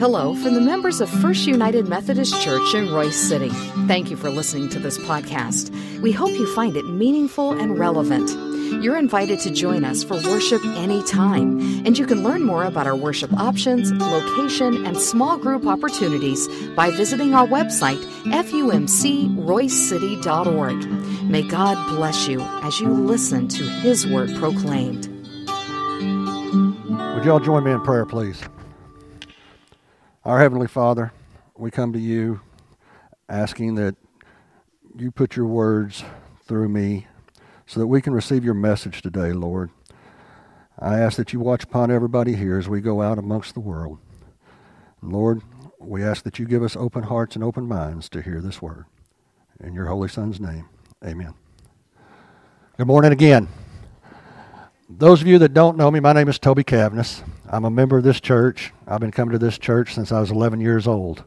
Hello from the members of First United Methodist Church in Royse City. Thank you for listening to this podcast. We hope you find it meaningful and relevant. You're invited to join us for worship anytime, and you can learn more about our worship options, location, and small group opportunities by visiting our website, fumcroysecity.org. May God bless you as you listen to His Word proclaimed. Would y'all join me in prayer, please? Our Heavenly Father, we come to you asking that you put your words through me so that we can receive your message today, Lord. I ask that you watch upon everybody here as we go out amongst the world. Lord, we ask that you give us open hearts and open minds to hear this word. In your Holy Son's name, amen. Good morning again. Those of you that don't know me, my name is Toby Cavness. I'm a member of this church. I've been coming to this church since I was 11 years old.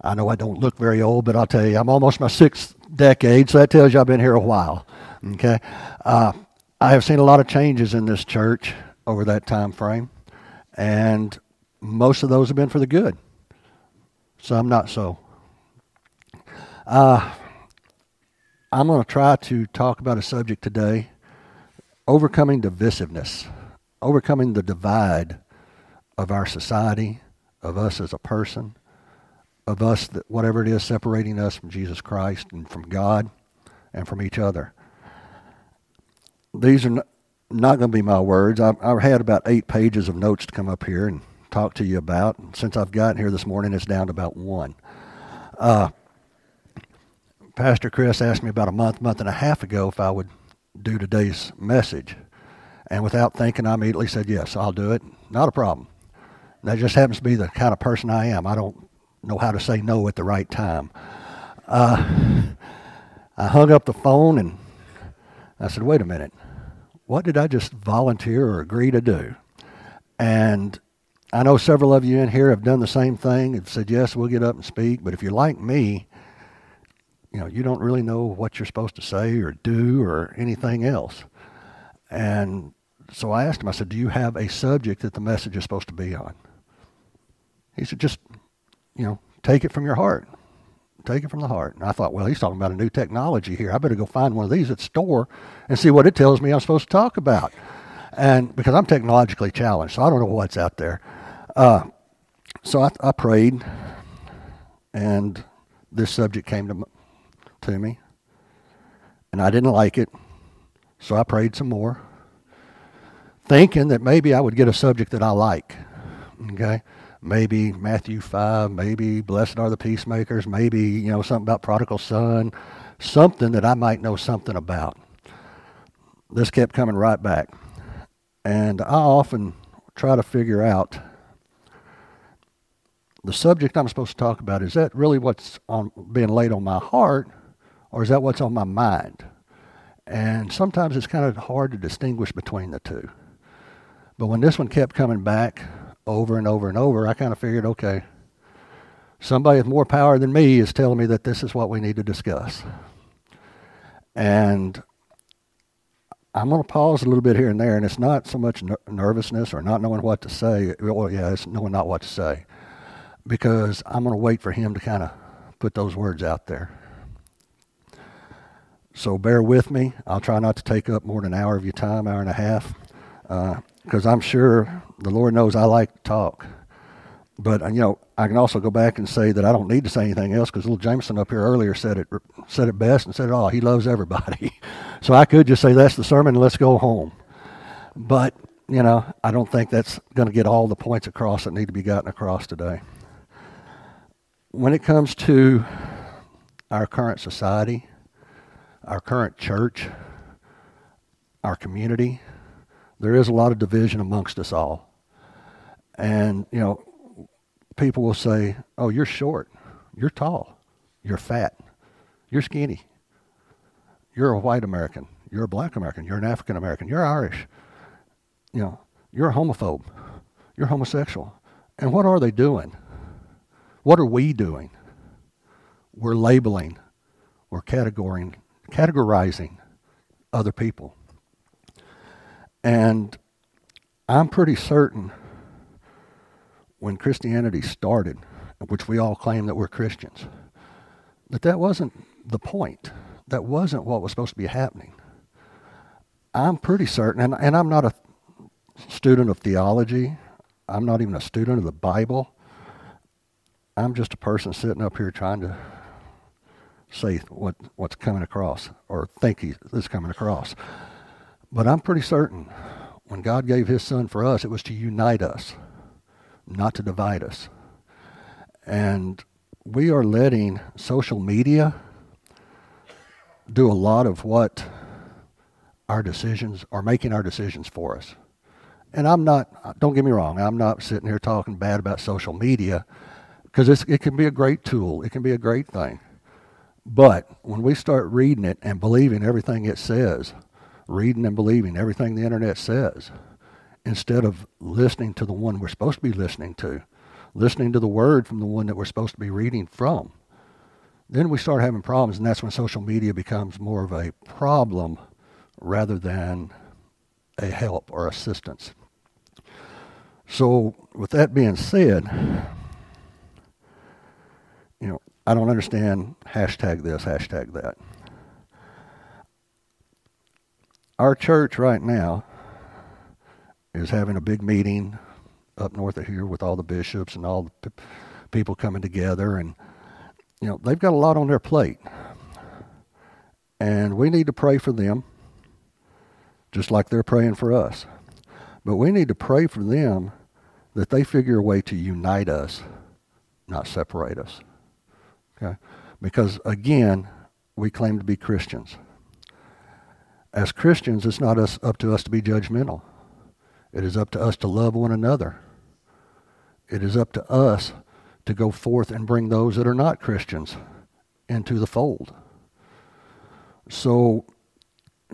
I know I don't look very old, but I'll tell you, I'm almost my sixth decade, so that tells you I've been here a while. Okay, uh, I have seen a lot of changes in this church over that time frame, and most of those have been for the good. Some not so. Uh, I'm going to try to talk about a subject today: overcoming divisiveness overcoming the divide of our society, of us as a person, of us, that whatever it is separating us from Jesus Christ and from God and from each other. These are not, going to be my words. I've, I've, had about eight pages of notes to come up here and talk to you about. And since I've gotten here this morning, it's down to about one. Uh, Pastor Chris asked me about a month, month and a half ago if I would do today's message. And without thinking, I immediately said, Yes, I'll do it. Not a problem. That just happens to be the kind of person I am. I don't know how to say no at the right time. Uh, I hung up the phone and I said, Wait a minute. What did I just volunteer or agree to do? And I know several of you in here have done the same thing and said, Yes, we'll get up and speak. But if you're like me, you know, you don't really know what you're supposed to say or do or anything else. And so I asked him, I said, Do you have a subject that the message is supposed to be on? He said, Just, you know, take it from your heart. Take it from the heart. And I thought, well, he's talking about a new technology here. I better go find one of these at the store and see what it tells me I'm supposed to talk about. And because I'm technologically challenged, so I don't know what's out there. Uh, so I, I, prayed, and this subject came to, to me, and I didn't like it, so I prayed some more thinking that maybe I would get a subject that I like. Okay? Maybe Matthew 5, maybe Blessed are the peacemakers, maybe, you know, something about prodigal son, something that I might know something about. This kept coming right back. And I often try to figure out the subject I'm supposed to talk about is that really what's on being laid on my heart or is that what's on my mind? And sometimes it's kind of hard to distinguish between the two. But when this one kept coming back over and over and over, I kind of figured, okay, somebody with more power than me is telling me that this is what we need to discuss. And I'm going to pause a little bit here and there, and it's not so much ner- nervousness or not knowing what to say. Well, yeah, it's knowing not what to say. Because I'm going to wait for him to kind of put those words out there. So bear with me. I'll try not to take up more than an hour of your time, hour and a half. Uh, because I'm sure the Lord knows I like to talk. But you know, I can also go back and say that I don't need to say anything else because little Jameson up here earlier said it said it best and said, "Oh, he loves everybody." so I could just say that's the sermon let's go home. But you know, I don't think that's going to get all the points across that need to be gotten across today. When it comes to our current society, our current church, our community, there is a lot of division amongst us all. And, you know, people will say, oh, you're short, you're tall, you're fat, you're skinny, you're a white American, you're a black American, you're an African American, you're Irish, you know, you're a homophobe, you're homosexual. And what are they doing? What are we doing? We're labeling, we're categorizing, categorizing other people. And I'm pretty certain when Christianity started, which we all claim that we're Christians, that that wasn't the point. That wasn't what was supposed to be happening. I'm pretty certain, and, and I'm not a student of theology. I'm not even a student of the Bible. I'm just a person sitting up here trying to say what, what's coming across or think is coming across. But I'm pretty certain when God gave his son for us, it was to unite us, not to divide us. And we are letting social media do a lot of what our decisions are making our decisions for us. And I'm not, don't get me wrong, I'm not sitting here talking bad about social media because it can be a great tool, it can be a great thing. But when we start reading it and believing everything it says, reading and believing everything the internet says, instead of listening to the one we're supposed to be listening to, listening to the word from the one that we're supposed to be reading from, then we start having problems, and that's when social media becomes more of a problem rather than a help or assistance. So, with that being said, I don't understand hashtag this, hashtag that. Our church right now is having a big meeting up north of here with all the bishops and all the p- people coming together and you know they've got a lot on their plate. And we need to pray for them just like they're praying for us. But we need to pray for them that they figure a way to unite us not separate us okay because again we claim to be christians as christians it's not us, up to us to be judgmental it is up to us to love one another it is up to us to go forth and bring those that are not Christians into the fold. So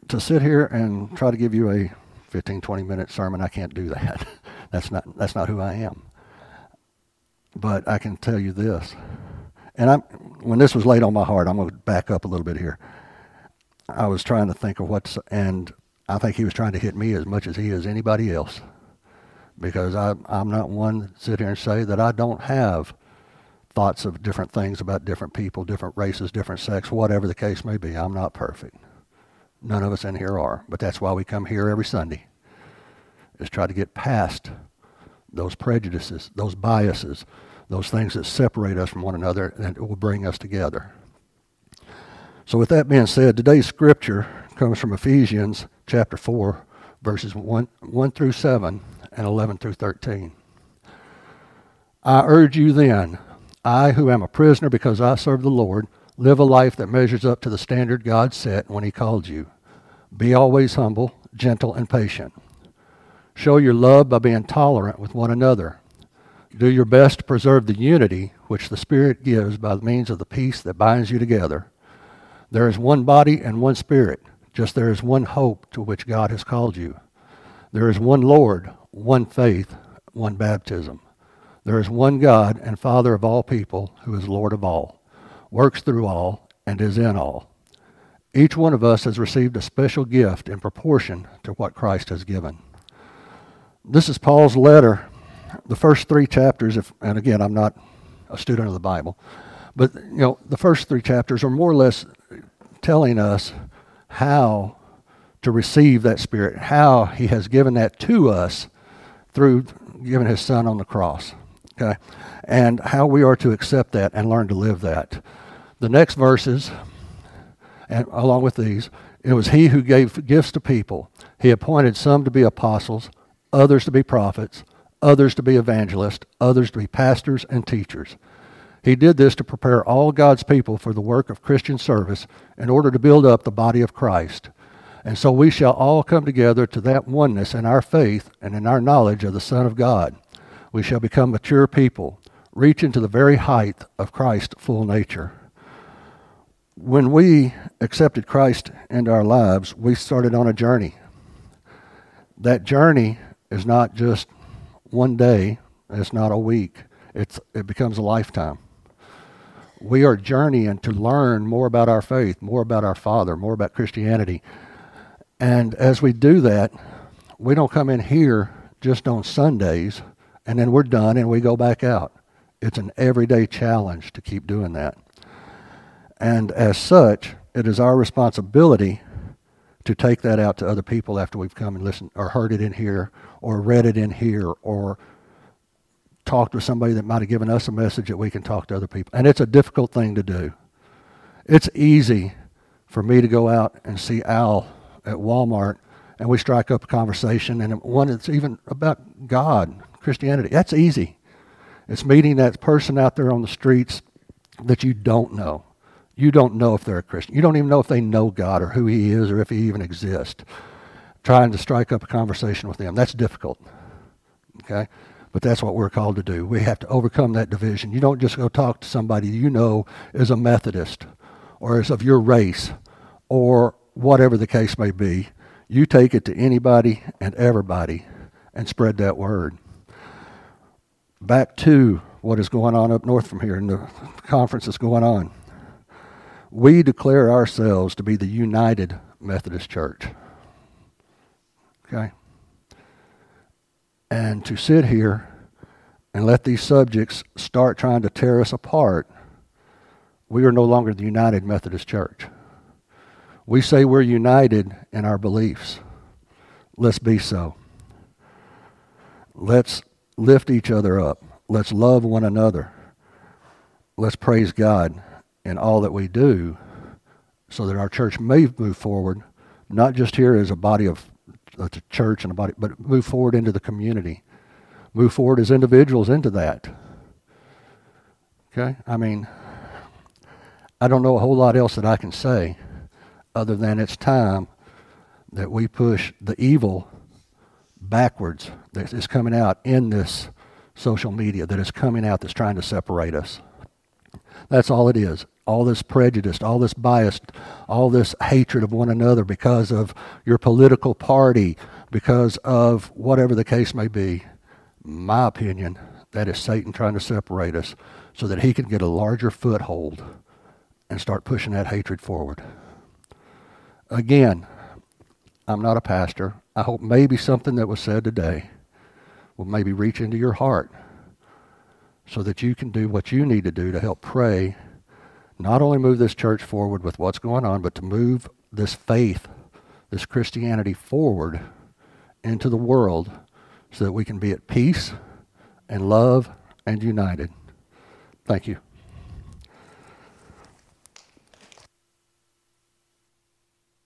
to sit here and try to give you a 15, 20 minute sermon, I can't do that. that's not that's not who I am. But I can tell you this. And I'm when this was laid on my heart, I'm going to back up a little bit here. I was trying to think of what's and I think he was trying to hit me as much as he is anybody else because I, I'm not one to sit here and say that I don't have thoughts of different things about different people, different races, different sex, whatever the case may be. I'm not perfect. None of us in here are. But that's why we come here every Sunday, is try to get past those prejudices, those biases, those things that separate us from one another and it will bring us together. So with that being said, today's scripture comes from Ephesians chapter 4, verses 1, 1 through 7 and 11 through 13. I urge you then, I who am a prisoner because I serve the Lord, live a life that measures up to the standard God set when He called you. Be always humble, gentle, and patient. Show your love by being tolerant with one another. Do your best to preserve the unity which the Spirit gives by means of the peace that binds you together. There is one body and one Spirit, just there is one hope to which God has called you. There is one Lord, one faith, one baptism. There is one God and Father of all people, who is Lord of all, works through all, and is in all. Each one of us has received a special gift in proportion to what Christ has given. This is Paul's letter, the first three chapters, if, and again, I'm not a student of the Bible, but you know, the first three chapters are more or less telling us how to receive that Spirit, how He has given that to us through giving his son on the cross. Okay? And how we are to accept that and learn to live that. The next verses, and along with these, it was he who gave gifts to people. He appointed some to be apostles, others to be prophets, others to be evangelists, others to be pastors and teachers. He did this to prepare all God's people for the work of Christian service in order to build up the body of Christ and so we shall all come together to that oneness in our faith and in our knowledge of the Son of God. We shall become mature people, reaching to the very height of Christ's full nature. When we accepted Christ into our lives, we started on a journey. That journey is not just one day, it's not a week, it's, it becomes a lifetime. We are journeying to learn more about our faith, more about our Father, more about Christianity and as we do that, we don't come in here just on Sundays and then we're done and we go back out. It's an everyday challenge to keep doing that. And as such, it is our responsibility to take that out to other people after we've come and listened or heard it in here or read it in here or talked with somebody that might have given us a message that we can talk to other people. And it's a difficult thing to do. It's easy for me to go out and see Al at Walmart and we strike up a conversation and one that's even about God, Christianity. That's easy. It's meeting that person out there on the streets that you don't know. You don't know if they're a Christian. You don't even know if they know God or who He is or if He even exists. Trying to strike up a conversation with them. That's difficult. Okay? But that's what we're called to do. We have to overcome that division. You don't just go talk to somebody you know is a Methodist or is of your race or whatever the case may be. You take it to anybody and everybody and spread that word. Back to what is going on up north from here and the conference that's going on. We declare ourselves to be the United Methodist Church. Okay? And to sit here and let these subjects start trying to tear us apart, we are no longer the United Methodist Church. We say we're united in our beliefs. Let's be so. Let's lift each other up. Let's love one another. Let's praise God in all that we do so that our church may move forward, not just here as a body of a church and a body, but move forward into the community. Move forward as individuals into that. Okay? I mean, I don't know a whole lot else that I can say other than it's time that we push the evil backwards that is coming out in this social media, that is coming out that's trying to separate us. That's all it is. All this prejudice, all this bias, all this hatred of one another because of your political party, because of whatever the case may be. My opinion, that is Satan trying to separate us so that he can get a larger foothold and start pushing that hatred forward. Again, I'm not a pastor. I hope maybe something that was said today will maybe reach into your heart so that you can do what you need to do to help pray, not only move this church forward with what's going on, but to move this faith, this Christianity forward into the world so that we can be at peace and love and united. Thank you.